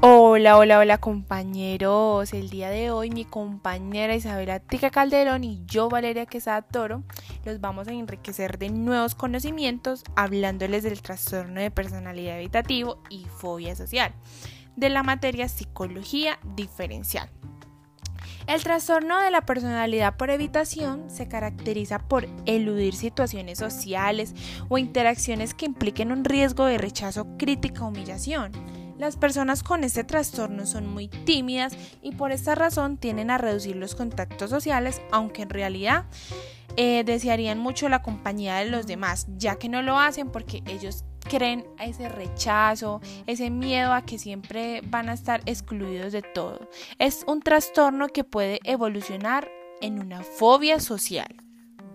Hola, hola, hola compañeros. El día de hoy mi compañera Isabela Tica Calderón y yo, Valeria Quesada Toro, los vamos a enriquecer de nuevos conocimientos hablándoles del trastorno de personalidad evitativo y fobia social, de la materia psicología diferencial. El trastorno de la personalidad por evitación se caracteriza por eludir situaciones sociales o interacciones que impliquen un riesgo de rechazo, crítica o humillación las personas con este trastorno son muy tímidas y por esta razón tienden a reducir los contactos sociales, aunque en realidad eh, desearían mucho la compañía de los demás, ya que no lo hacen porque ellos creen ese rechazo, ese miedo a que siempre van a estar excluidos de todo. Es un trastorno que puede evolucionar en una fobia social.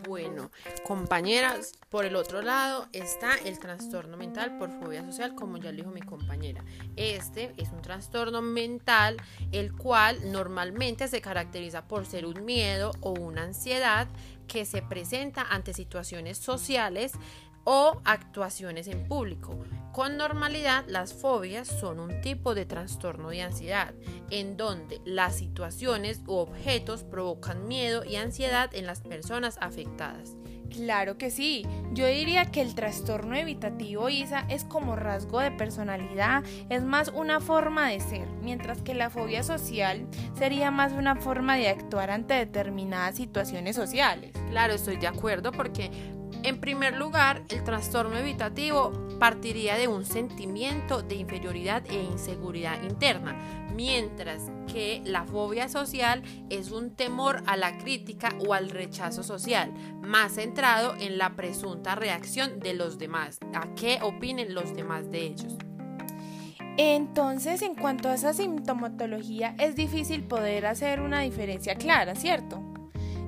Bueno, compañeras, por el otro lado está el trastorno mental por fobia social, como ya lo dijo mi compañera. Este es un trastorno mental el cual normalmente se caracteriza por ser un miedo o una ansiedad que se presenta ante situaciones sociales o actuaciones en público. Con normalidad, las fobias son un tipo de trastorno de ansiedad, en donde las situaciones u objetos provocan miedo y ansiedad en las personas afectadas. Claro que sí. Yo diría que el trastorno evitativo, Isa, es como rasgo de personalidad, es más una forma de ser, mientras que la fobia social sería más una forma de actuar ante determinadas situaciones sociales. Claro, estoy de acuerdo porque en primer lugar, el trastorno evitativo partiría de un sentimiento de inferioridad e inseguridad interna, mientras que la fobia social es un temor a la crítica o al rechazo social, más centrado en la presunta reacción de los demás, a qué opinen los demás de ellos. Entonces, en cuanto a esa sintomatología, es difícil poder hacer una diferencia clara, ¿cierto?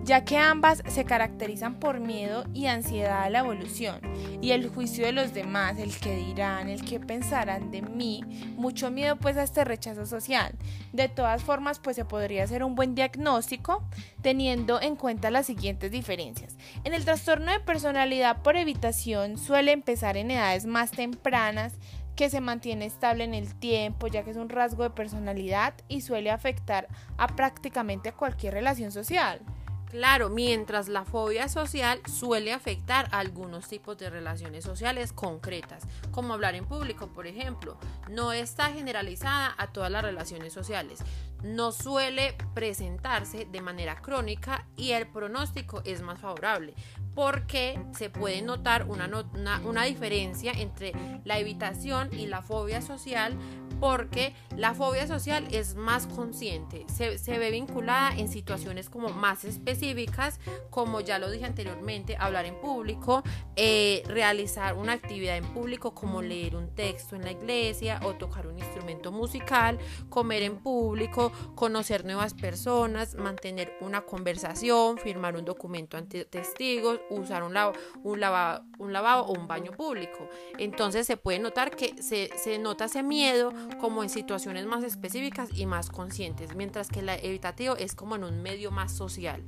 Ya que ambas se caracterizan por miedo y ansiedad a la evolución y el juicio de los demás, el que dirán, el que pensarán de mí, mucho miedo pues a este rechazo social. De todas formas pues se podría hacer un buen diagnóstico teniendo en cuenta las siguientes diferencias. En el trastorno de personalidad por evitación suele empezar en edades más tempranas, que se mantiene estable en el tiempo, ya que es un rasgo de personalidad y suele afectar a prácticamente cualquier relación social. Claro, mientras la fobia social suele afectar a algunos tipos de relaciones sociales concretas, como hablar en público, por ejemplo, no está generalizada a todas las relaciones sociales, no suele presentarse de manera crónica y el pronóstico es más favorable, porque se puede notar una, una, diferencia entre la evitación y la fobia social porque la fobia social es más consciente, se, ve vinculada en situaciones como más específicas, como ya lo dije anteriormente, hablar en público, eh, realizar una actividad en público como leer un texto en la iglesia o tocar un instrumento musical, comer en público, conocer nuevas personas, mantener una conversación, firmar un documento ante testigos, usar un, un, un lavabo o un baño público. Entonces se puede notar que se, se nota ese miedo como en situaciones más específicas y más conscientes, mientras que la evitativo es como en un medio más social.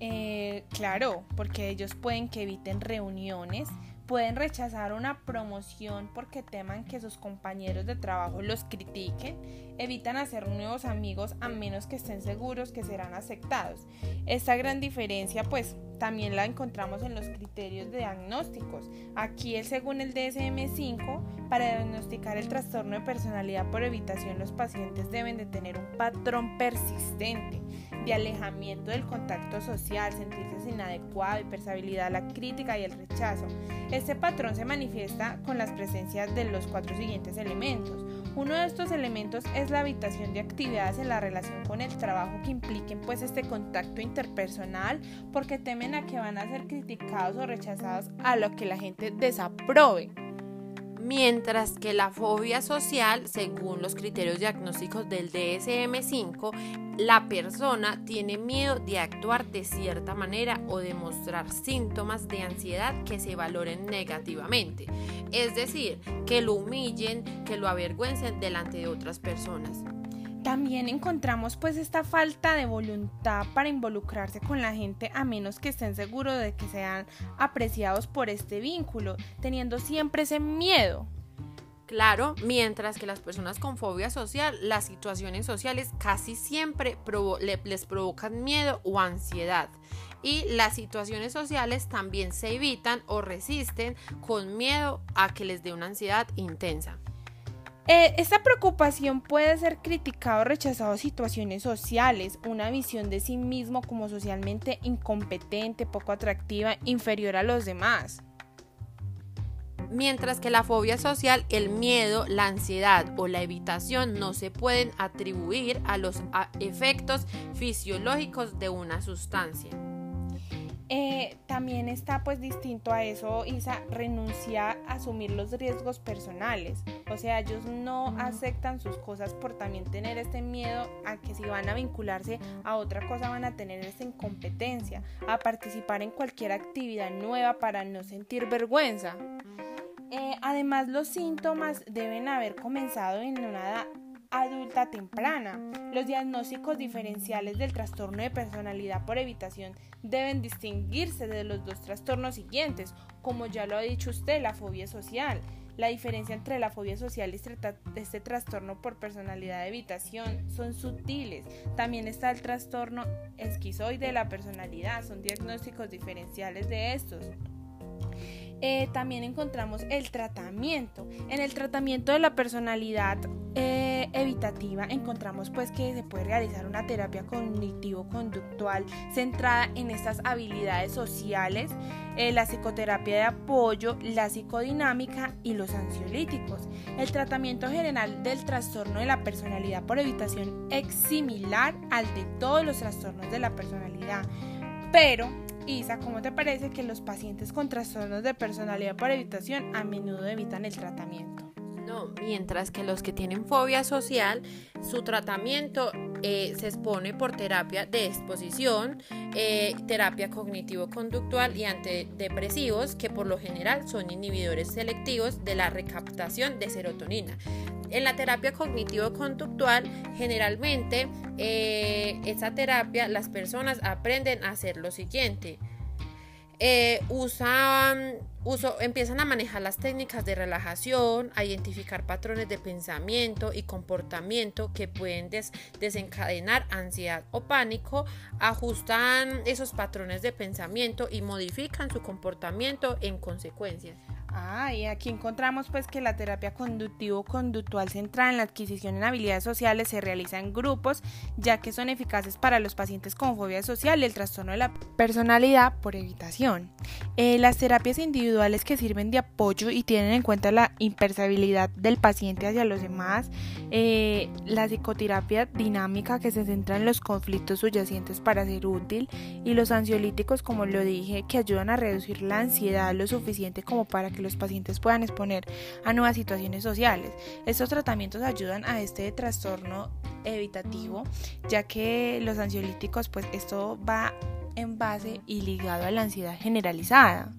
Eh, claro, porque ellos pueden que eviten reuniones, pueden rechazar una promoción porque teman que sus compañeros de trabajo los critiquen, evitan hacer nuevos amigos a menos que estén seguros que serán aceptados. Esta gran diferencia pues también la encontramos en los criterios de diagnósticos. Aquí el según el DSM5, para diagnosticar el trastorno de personalidad por evitación los pacientes deben de tener un patrón persistente de alejamiento del contacto social, sentirse inadecuado, hipersabilidad a la crítica y el rechazo. Este patrón se manifiesta con las presencias de los cuatro siguientes elementos. Uno de estos elementos es la habitación de actividades en la relación con el trabajo que impliquen pues este contacto interpersonal porque temen a que van a ser criticados o rechazados a lo que la gente desaprove mientras que la fobia social, según los criterios diagnósticos del DSM5, la persona tiene miedo de actuar de cierta manera o de mostrar síntomas de ansiedad que se valoren negativamente, es decir, que lo humillen, que lo avergüencen delante de otras personas. También encontramos pues esta falta de voluntad para involucrarse con la gente a menos que estén seguros de que sean apreciados por este vínculo, teniendo siempre ese miedo. Claro, mientras que las personas con fobia social, las situaciones sociales casi siempre les provocan miedo o ansiedad. Y las situaciones sociales también se evitan o resisten con miedo a que les dé una ansiedad intensa. Eh, esta preocupación puede ser criticado o rechazado en situaciones sociales, una visión de sí mismo como socialmente incompetente, poco atractiva, inferior a los demás mientras que la fobia social, el miedo, la ansiedad o la evitación no se pueden atribuir a los efectos fisiológicos de una sustancia. Eh, también está pues distinto a eso, Isa, renuncia a asumir los riesgos personales. O sea, ellos no aceptan sus cosas por también tener este miedo a que si van a vincularse a otra cosa van a tener esta incompetencia, a participar en cualquier actividad nueva para no sentir vergüenza. Eh, además, los síntomas deben haber comenzado en una edad adulta temprana. Los diagnósticos diferenciales del trastorno de personalidad por evitación deben distinguirse de los dos trastornos siguientes, como ya lo ha dicho usted, la fobia social. La diferencia entre la fobia social y este, este trastorno por personalidad de evitación son sutiles. También está el trastorno esquizoide de la personalidad, son diagnósticos diferenciales de estos. Eh, también encontramos el tratamiento. En el tratamiento de la personalidad eh, evitativa encontramos pues que se puede realizar una terapia cognitivo-conductual centrada en estas habilidades sociales, eh, la psicoterapia de apoyo, la psicodinámica y los ansiolíticos. El tratamiento general del trastorno de la personalidad por evitación es similar al de todos los trastornos de la personalidad, pero Isa, ¿cómo te parece que los pacientes con trastornos de personalidad por evitación a menudo evitan el tratamiento? No, mientras que los que tienen fobia social, su tratamiento eh, se expone por terapia de exposición, eh, terapia cognitivo-conductual y antidepresivos, que por lo general son inhibidores selectivos de la recaptación de serotonina. En la terapia cognitivo-conductual, generalmente, eh, esa terapia, las personas aprenden a hacer lo siguiente. Eh, usan, uso, empiezan a manejar las técnicas de relajación, a identificar patrones de pensamiento y comportamiento que pueden desencadenar ansiedad o pánico, ajustan esos patrones de pensamiento y modifican su comportamiento en consecuencia. Ah, y aquí encontramos pues que la terapia conductivo-conductual centrada en la adquisición en habilidades sociales se realiza en grupos, ya que son eficaces para los pacientes con fobia social y el trastorno de la personalidad por evitación. Eh, las terapias individuales que sirven de apoyo y tienen en cuenta la impermeabilidad del paciente hacia los demás, eh, la psicoterapia dinámica que se centra en los conflictos subyacentes para ser útil y los ansiolíticos, como lo dije, que ayudan a reducir la ansiedad lo suficiente como para que los pacientes puedan exponer a nuevas situaciones sociales. Estos tratamientos ayudan a este trastorno evitativo, ya que los ansiolíticos, pues esto va en base y ligado a la ansiedad generalizada.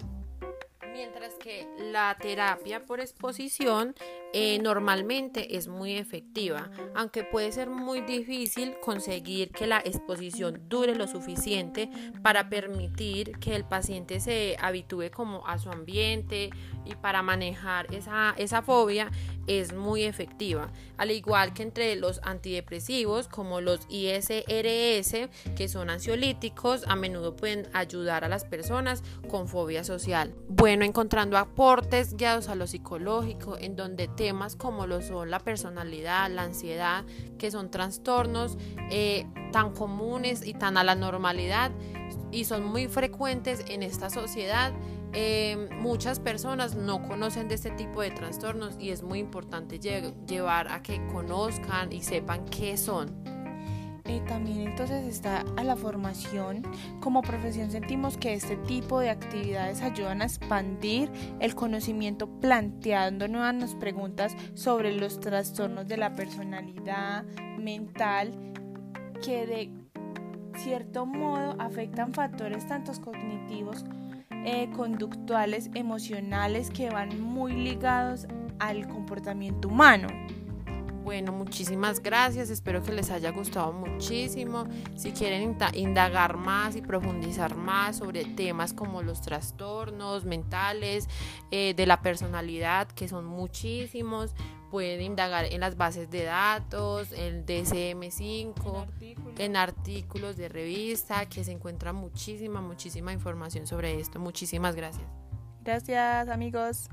Mientras que la terapia por exposición eh, normalmente es muy efectiva, aunque puede ser muy difícil conseguir que la exposición dure lo suficiente para permitir que el paciente se habitúe como a su ambiente y para manejar esa, esa fobia es muy efectiva. Al igual que entre los antidepresivos como los ISRS, que son ansiolíticos, a menudo pueden ayudar a las personas con fobia social. Bueno, encontrando aportes guiados a lo psicológico, en donde temas como lo son la personalidad, la ansiedad, que son trastornos eh, tan comunes y tan a la normalidad y son muy frecuentes en esta sociedad eh, muchas personas no conocen de este tipo de trastornos y es muy importante llevar a que conozcan y sepan qué son. Y también entonces está a la formación. Como profesión sentimos que este tipo de actividades ayudan a expandir el conocimiento planteando nuevas preguntas sobre los trastornos de la personalidad mental que de cierto modo afectan factores tanto cognitivos eh, conductuales, emocionales que van muy ligados al comportamiento humano. Bueno, muchísimas gracias, espero que les haya gustado muchísimo. Si quieren indagar más y profundizar más sobre temas como los trastornos mentales, eh, de la personalidad, que son muchísimos, pueden indagar en las bases de datos, el DSM5, en artículos de revista, que se encuentra muchísima, muchísima información sobre esto. Muchísimas gracias. Gracias amigos.